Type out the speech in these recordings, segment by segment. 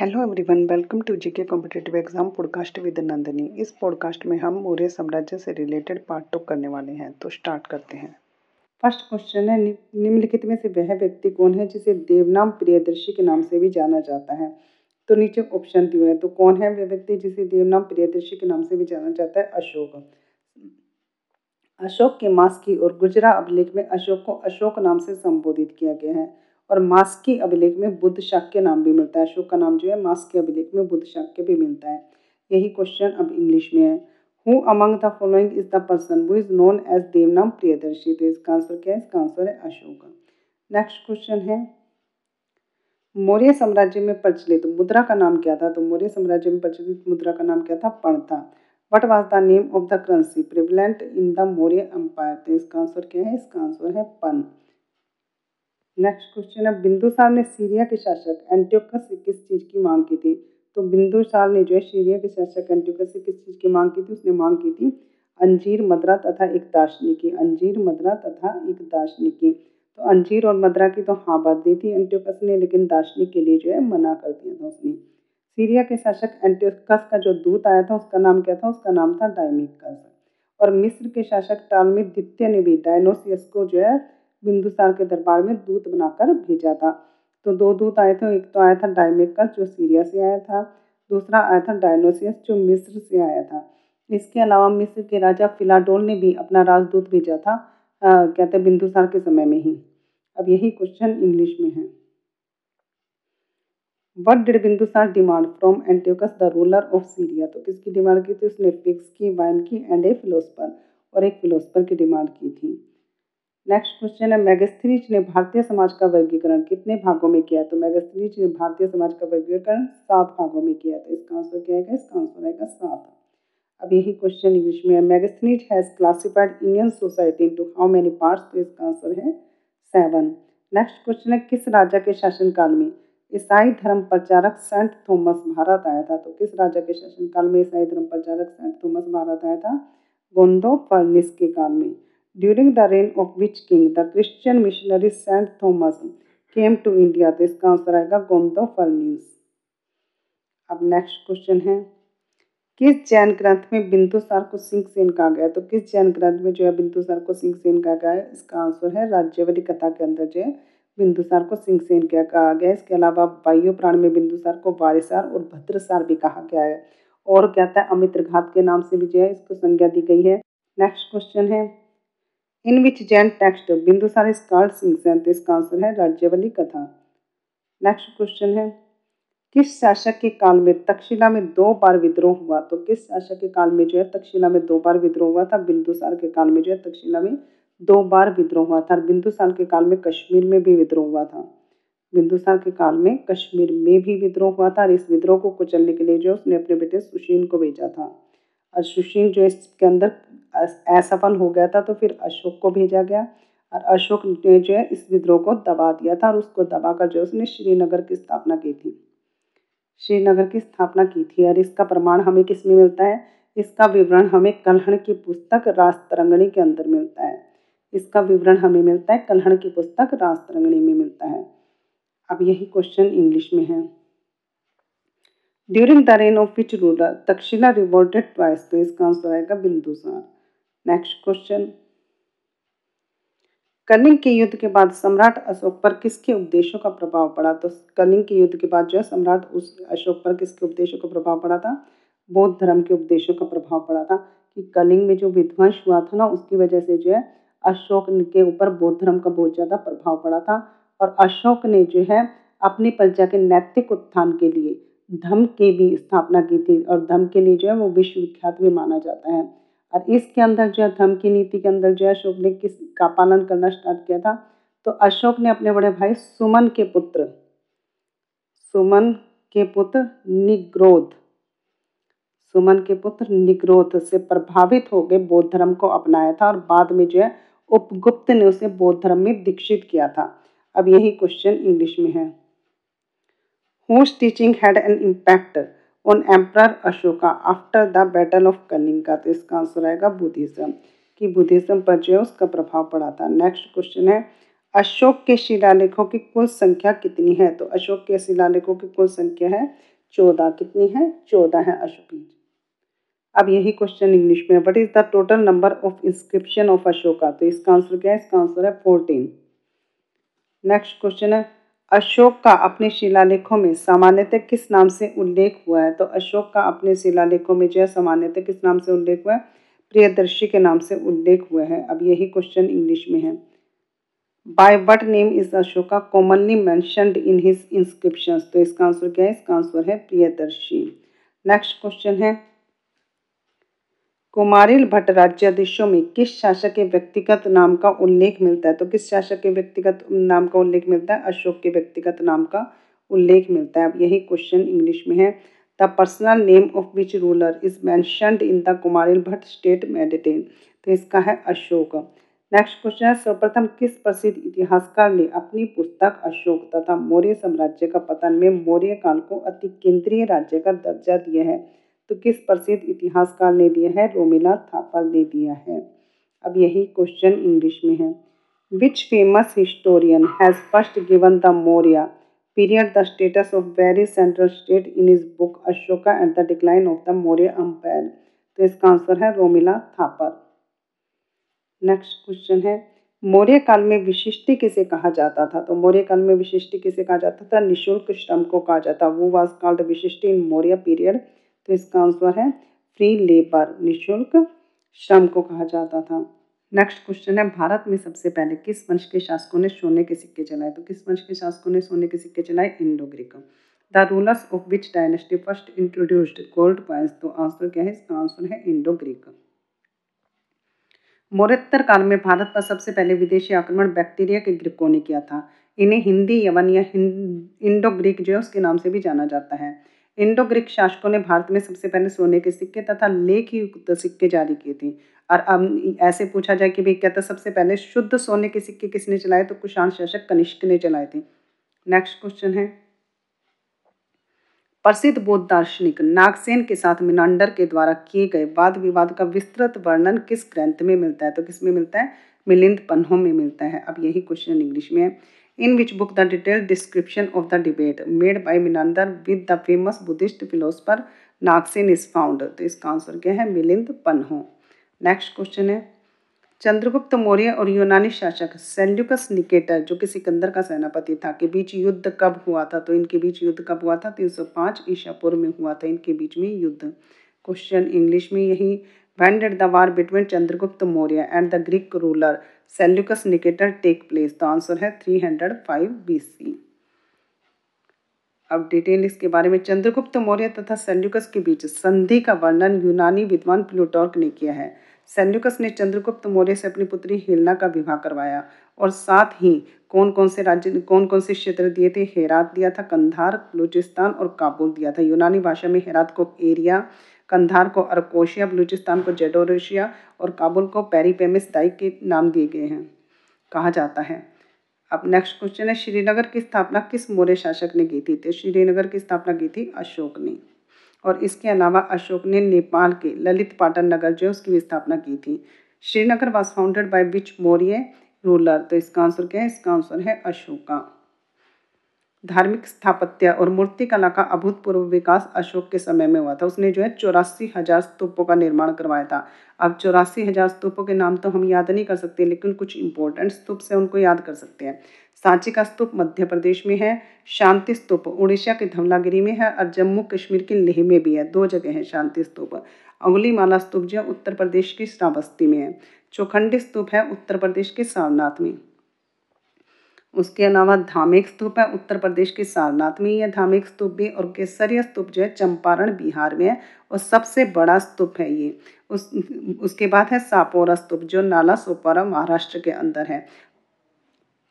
Hello everyone welcome to GK competitive exam podcast with Nandini इस podcast में हम मौर्य साम्राज्य से रिलेटेड पार्ट टू करने वाले हैं तो स्टार्ट करते हैं। फ़र्स्ट क्वेश्चन है निम्नलिखित में से वह व्यक्ति कौन है जिसे देवनाम प्रियदर्शी के नाम से भी जाना जाता है? तो नीचे ऑप्शन दिए हैं तो कौन है वह व्यक्ति जिसे देवनाम प्रियदर्शी के नाम से भी जाना जाता है? अशोक। अशोक के मास की और गुजरा अभिलेख में अशोक को अशोक नाम से संबोधित किया गया है। और मास्की अभिलेख में बुद्ध शाक्य नाम भी मिलता है। अशोक का नाम जो है, मास्की अभिलेख में बुद्ध शाक्य भी मिलता है। यही क्वेश्चन अब इंग्लिश में है। Who among the following is the person who is known as Devanam Priyadarshi तो इसका आंसर क्या है? इसका आंसर है अशोक। नेक्स्ट क्वेश्चन है। मौर्य साम्राज्य में प्रचलित मुद्रा का नाम क्या था? तो मौर्य साम्राज्य में प्रचलित मुद्रा का नाम क्या था? पण था। What was the name of the currency prevalent in the Maurya empire तो इसका आंसर क्या है? इसका आंसर है पन नेक्स्ट क्वेश्चन है बिंदुसार ने सीरिया के शासक एंटियोकस से किस चीज़ की मांग की थी? तो बिंदुसार ने जो है सीरिया के शासक एंटियोकस से किस चीज़ की मांग की थी? उसने मांग की थी अंजीर, मदरा तथा एक दार्शनिकी अंजीर, मदरा तथा एक दार्शनिकी तो अंजीर और मदरा की तो हाँ बात दी थी एंटियोकस ने, लेकिन दार्शनिक के लिए जो है मना कर दिया था उसने। सीरिया के शासक एंटियोकस का जो दूत आया था, उसका नाम क्या था? उसका नाम था डायमिकस। और मिस्र के शासक टालमित द्वितीय ने भी डायनोसियस को जो है बिंदुसार के दरबार में दूत बनाकर भेजा था। तो दो दूत आए थे, एक तो आया था डायमेकस जो सीरिया से आया था, दूसरा आया था डायनोसियस, जो मिस्र से आया था। इसके अलावा मिस्र के राजा फिलाडोल ने भी अपना राजदूत भेजा था कहते हैं बिंदुसार के समय में ही। अब यही क्वेश्चन इंग्लिश में है। What did Bindusara demand from Antiochus the ruler of Syria तो किसकी डिमांड की थी? उसने फिक्स की वाइन की एंड ए फिलोसफर और एक फिलोसफर की डिमांड की थी। नेक्स्ट क्वेश्चन है मैगस्थनीज ने भारतीय समाज का वर्गीकरण कितने भागों में किया? तो मैगस्थनीज ने भारतीय समाज का वर्गीकरण सात भागों में किया। तो इसका आंसर क्या है इसका आंसर आएगा सात। अब यही क्वेश्चन इंग्लिश में है। Megasthenes has classified Indian society into how many parts तो इसका आंसर है सेवन नेक्स्ट क्वेश्चन है, किस राजा के शासनकाल में ईसाई धर्म प्रचारक सेंट थॉमस भारत आया था? तो किस राजा के शासनकाल में ईसाई धर्म प्रचारक सेंट थॉमस भारत आया था? गोंदो फर्निस के काल में। During the reign of which king, the Christian missionary Saint Thomas came to India? तो इसका आंसर आएगा गोंदो अब नेक्स्ट क्वेश्चन है, किस जैन ग्रंथ में बिंदुसार को सिंह सेन कहा गया तो किस जैन ग्रंथ में जो है बिंदुसार को सिंह सेन कहा गया है? इसका आंसर है राज्यवली कथा के अंदर जो है बिंदुसार को सिंह सेन क्या कहा गया इसके अलावा वायु प्राण में बिंदुसार को वारिसार और भद्रसार भी कहा गया है। और कहता है अमित्र घात के नाम से भी जो है इसको संज्ञा दी गई है। नेक्स्ट क्वेश्चन है in which Jain text Bindusara is called Singh इसका आंसर है राज्यवली कथा। नेक्स्ट क्वेश्चन है, किस शासक के काल में तक्षशिला में दो बार विद्रोह हुआ? तो किस शासक के काल में जो है तक्षशिला में दो बार विद्रोह हुआ था? बिंदुसार के काल में जो है तक्षशिला में दो बार विद्रोह हुआ था। बिंदुसार के काल में कश्मीर में भी विद्रोह हुआ था। बिंदुसार के काल में कश्मीर में भी विद्रोह हुआ था और इस विद्रोह को कुचलने के लिए जो उसने अपने बेटे सुशीन को भेजा था। और सुशीन जो इसके अंदर असफल हो गया था तो फिर अशोक को भेजा गया और अशोक ने जो है इस विद्रोह को दबा दिया था और उसको दबाकर जो है उसने श्रीनगर की स्थापना की थी। श्रीनगर की स्थापना की थी और इसका प्रमाण हमें किसमें मिलता है? इसका विवरण हमें कलहण की पुस्तक राजतरंगणी के अंदर मिलता है। इसका विवरण हमें मिलता है, कलहण की पुस्तक राजतरंगणी में मिलता है। अब यही क्वेश्चन इंग्लिश में है। During the reign of which ruler Taxila revolted twice तो इसका आंसर आएगा बिंदुसार। नेक्स्ट क्वेश्चन कलिंग के युद्ध के बाद सम्राट अशोक पर किसके उपदेशों का प्रभाव पड़ा? तो कलिंग के युद्ध के बाद जो है सम्राट उस अशोक पर किसके उपदेशों का प्रभाव पड़ा था? बौद्ध धर्म के उपदेशों का प्रभाव पड़ा था कि कलिंग में जो विध्वंस हुआ था ना, उसकी वजह से जो है अशोक के ऊपर बौद्ध धर्म का बहुत ज़्यादा प्रभाव पड़ा था। और अशोक ने जो है अपनी प्रजा के नैतिक उत्थान के लिए धर्म की भी स्थापना की थी और धर्म के लिए जो है वो विश्वविख्यात भी माना जाता है। और इसके अंदर जो है, धर्म की नीति के अंदर जो है, अशोक ने किस, का पालन करना स्टार्ट किया था। तो अशोक ने अपने बड़े भाई सुमन के पुत्र, सुमन के पुत्र निग्रोध, सुमन के पुत्र निग्रोध से प्रभावित हो गए, बौद्ध धर्म को अपनाया था और बाद में जो है, उपगुप्त ने उसे बौद्ध धर्म में दीक्षित किया था। अब यही क्वेश्चन इंग्लिश में है। Whose teaching had an impact on emperor Ashoka, after the battle of Kalinga तो इसका आंसर आएगा बुद्धिज्म। कि बुद्धिज्म पर जो है उसका प्रभाव पड़ा था। नेक्स्ट क्वेश्चन है, अशोक के शिलालेखों की कुल संख्या कितनी है? तो अशोक के शिलालेखों की कुल संख्या है चौदह। कितनी है? चौदह है अशोक अब यही क्वेश्चन इंग्लिश में what is the total number of inscription of Ashoka तो इसका आंसर क्या है? इसका आंसर है फोर्टीन नेक्स्ट क्वेश्चन है अशोक का अपने शिलालेखों में सामान्यतः किस नाम से उल्लेख हुआ है? तो अशोक का अपने शिलालेखों में जो है सामान्यतः किस नाम से उल्लेख हुआ है? प्रियदर्शी के नाम से उल्लेख हुआ है। अब यही क्वेश्चन इंग्लिश में है। By what name is Ashoka commonly mentioned in his inscription तो इसका आंसर क्या है? इसका आंसर है प्रियदर्शी। नेक्स्ट क्वेश्चन है। कुमारिल भट्ट राज्याधीशों में किस शासक के व्यक्तिगत नाम का उल्लेख मिलता है? तो किस शासक के व्यक्तिगत नाम का उल्लेख मिलता है? अशोक के व्यक्तिगत नाम का उल्लेख मिलता है। अब यही क्वेश्चन इंग्लिश में है। The personal name of which ruler is mentioned in the Kumarila Bhatt state मेडिटेन तो इसका है अशोक। नेक्स्ट क्वेश्चन है, सर्वप्रथम किस प्रसिद्ध इतिहासकार ने अपनी पुस्तक अशोक तथा मौर्य साम्राज्य का पतन में मौर्य काल को अति केंद्रीय राज्य का दर्जा दिया है? तो किस प्रसिद्ध इतिहासकार ने दिया है? रोमिला थापर ने दिया है। अब यही क्वेश्चन इंग्लिश में है। Which famous historian has first given the Maurya period the status of very central state in his book Ashoka at the decline of the Maurya empire तो इसका आंसर है रोमिला थापर नेक्स्ट क्वेश्चन है। मौर्य काल में विशिष्टि किसे कहा जाता था? तो मौर्य काल में विशिष्टि किसे कहा जाता था? निशुल्क श्रम को कहा जाता। वो वाज कॉल्ड विशिष्टि इन मौर्य पीरियड तो इसका आंसर है फ्री लेबर निशुल्क, श्रम को कहा जाता था। नेक्स्ट क्वेश्चन है, भारत में सबसे पहले किस वंश के शासकों ने सोने के सिक्के चलाए तो किस वंश के शासकों ने सोने के सिक्के चलाए Indo Greek. The rulers of which dynasty first introduced gold coins तो आंसर क्या है? इसका आंसर है इंडो ग्रीक। मौर्योत्तर काल में भारत पर सबसे पहले विदेशी आक्रमण बैक्टीरिया के ग्रीकों ने किया था। इन्हें हिंदी यवन या इंडो ग्रीक जो है उसके नाम से भी जाना जाता है। इंडो ग्रीक शासकों ने भारत में सबसे पहले सोने के सिक्के तथा लेख युक्त सिक्के जारी किए थे। और अब ऐसे पूछा जाए कि भाई, क्या था सबसे पहले शुद्ध सोने के सिक्के किसने चलाए? तो कुशाण शासक कनिष्क ने चलाए थे। नेक्स्ट क्वेश्चन है। प्रसिद्ध बौद्ध दार्शनिक नागसेन के साथ मिनांडर के द्वारा किए गए वाद विवाद का विस्तृत वर्णन किस ग्रंथ में मिलता है? तो किसमें मिलता है? मिलिंद पन्हों में मिलता है। अब यही क्वेश्चन इंग्लिश में है। In which book the detailed description of the debate made by Menander with the famous Buddhist philosopher Naksen is found. तो इसका आंसर क्या है मिलिंद पन्हो नेक्स्ट क्वेश्चन है चंद्रगुप्त मौर्य और यूनानी शासक सेल्युकस निकेटर जो कि सिकंदर का सेनापति था के बीच युद्ध कब हुआ था तो इनके बीच युद्ध कब हुआ था 305 ईसा पूर्व में हुआ था इनके बीच में युद्ध क्वेश्चन इंग्लिश में यही When did the war between Chandragupta Maurya and the Greek ruler Seleucus Nicator take place? The answer है 305 BC. अब डिटेल इसके बारे में चंद्रगुप्त मौर्य तथा सेल्युकस के बीच संधि का वर्णन यूनानी विद्वान प्लूटॉर्क ने किया है सेल्युकस ने चंद्रगुप्त मौर्य से अपनी पुत्री हेलना का विवाह करवाया और साथ ही कौन कौन से राज्य कौन कौन से क्षेत्र दिए थे हेरात दिया था, कंधार बलूचिस्तान और काबुल दिया था यूनानी भाषा में हेरात को एरिया कंधार को अरकोशिया, बलूचिस्तान को जेडोरेशिया और काबुल को पेरीपेमिस दाई के नाम दिए गए हैं। कहा जाता है। अब नेक्स्ट क्वेश्चन है, श्रीनगर की स्थापना किस मौर्य शासक ने की थी? तो श्रीनगर की स्थापना की थी अशोक ने। और इसके अलावा अशोक ने नेपाल के ललित पाटन नगर जो उसकी भी स्थापना की थी। Srinagar was founded by which Maurya ruler तो इसका आंसर क्या है? इसका आंसर है अशोका। धार्मिक स्थापत्य और मूर्ति कला का अभूतपूर्व विकास अशोक के समय में हुआ था। उसने जो है चौरासी हज़ार स्तूपों का निर्माण करवाया था। अब चौरासी हज़ार स्तूपों के नाम तो हम याद नहीं कर सकते, लेकिन कुछ इंपॉर्टेंट स्तूप से उनको याद कर सकते हैं। सांची का स्तूप मध्य प्रदेश में है, शांति स्तूप उड़ीसा के धवलागिरी में है और जम्मू कश्मीर के लेह में भी है। दो जगह है शांति स्तूप। अंगुली माला स्तूप जो उत्तर प्रदेश की श्रावस्ती में है। चौखंडी स्तूप है उत्तर प्रदेश के सारनाथ में। उसके अलावा धामिक स्तूप है, उत्तर प्रदेश के सारनाथ में ये धामिक स्तूप भी और केसरिया स्तूप जो है, चंपारण बिहार में है, और सबसे बड़ा स्तूप है ये। उस, उसके बाद है सापोरा स्तूप, जो नाला सोपारा महाराष्ट्र के अंदर है।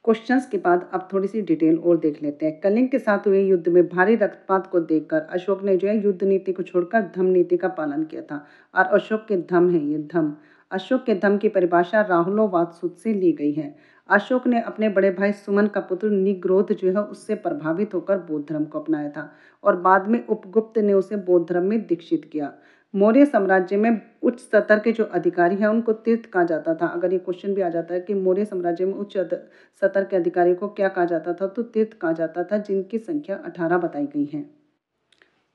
क्वेश्चंस के बाद अब थोड़ी सी डिटेल और देख लेते हैं। कलिंग के साथ हुए युद्ध में भारी रक्तपात को देखकर अशोक ने जो है युद्ध नीति को छोड़कर धम नीति का पालन किया था, और अशोक के धम है ये धम अशोक के धम की परिभाषा राहुलो वात्सुद से ली गई है। अशोक ने अपने बड़े भाई सुमन का पुत्र निग्रोध जो है उससे प्रभावित होकर बौद्ध धर्म को अपनाया था और बाद में उपगुप्त ने उसे बौद्ध धर्म में दीक्षित किया। मौर्य साम्राज्य में उच्च स्तर के जो अधिकारी हैं, उनको तीर्थ कहा जाता था। अगर ये क्वेश्चन भी आ जाता है कि मौर्य साम्राज्य में उच्च स्तर के अधिकारी को क्या कहा जाता था तो तीर्थ कहा जाता था, जिनकी संख्या अठारह बताई गई है।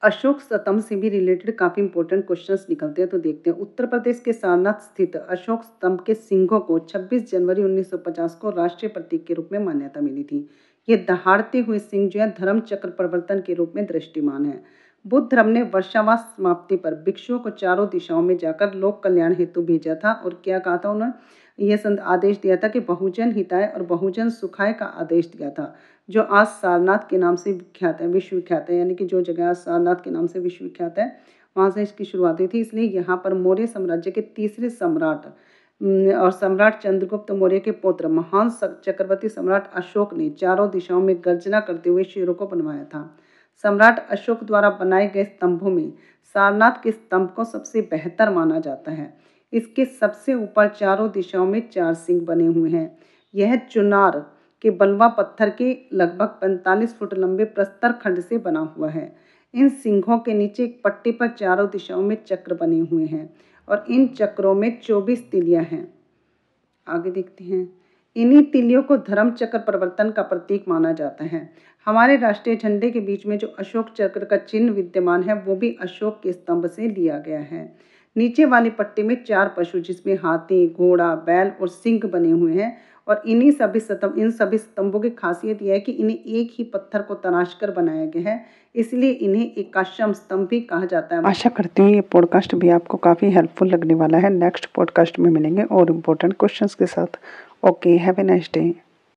अशोक स्तंभ से भी रिलेटेड काफ़ी इंपॉर्टेंट क्वेश्चंस निकलते हैं तो देखते हैं। उत्तर प्रदेश के सारनाथ स्थित अशोक स्तंभ के सिंहों को 26 जनवरी 1950 को राष्ट्रीय प्रतीक के रूप में मान्यता मिली थी। ये दहाड़ते हुए सिंह जो है, धर्म चक्र परिवर्तन के रूप में दृष्टिमान है। बुद्ध धर्म ने वर्षावास समाप्ति पर भिक्षुओं को चारों दिशाओं में जाकर लोक कल्याण हेतु भेजा था और क्या कहा था उन्होंने? यह संत आदेश दिया था कि बहुजन हिताय और बहुजन सुखाय का आदेश दिया था, जो आज सारनाथ के नाम से विख्यात है, विश्वविख्यात है। यानी कि जो जगह आज सारनाथ के नाम से विश्वविख्यात है, वहाँ से इसकी शुरुआत हुई थी। इसलिए यहाँ पर मौर्य साम्राज्य के तीसरे सम्राट और सम्राट चंद्रगुप्त मौर्य के पुत्र महान चक्रवर्ती सम्राट अशोक ने चारों दिशाओं में गर्जना करते हुए शेरों को बनवाया था। सम्राट अशोक द्वारा बनाए गए स्तंभों में सारनाथ के स्तंभ को सबसे बेहतर माना जाता है। इसके सबसे ऊपर चारों दिशाओं में चार सिंह बने हुए हैं। यह चुनार के बलवा पत्थर के लगभग 45 फुट लंबे प्रस्तर खंड से बना हुआ है। इन सिंहों के नीचे एक पट्टी पर चारों दिशाओं में चक्र बने हुए हैं और इन चक्रों में 24 तिलियाँ हैं। आगे देखते हैं। इन्हीं तिलियों को धर्म चक्र परिवर्तन का प्रतीक माना जाता है। हमारे राष्ट्रीय झंडे के बीच में जो अशोक चक्र का चिन्ह विद्यमान है, वो भी अशोक के स्तंभ से लिया गया है। नीचे वाली पट्टी में चार पशु, जिसमें हाथी, घोड़ा, बैल और सिंह बने हुए हैं। और इन्हीं सभी स्तंभ, इन सभी स्तंभों की खासियत यह है कि इन्हें एक ही पत्थर को तराश कर बनाया गया है। इसलिए इन्हें एकाशम स्तंभ भी कहा जाता है। आशा करती हूँ ये पॉडकास्ट भी आपको काफ़ी हेल्पफुल लगने वाला है। नेक्स्ट पॉडकास्ट में मिलेंगे और इम्पोर्टेंट क्वेश्चंस के साथ। Okay have nice day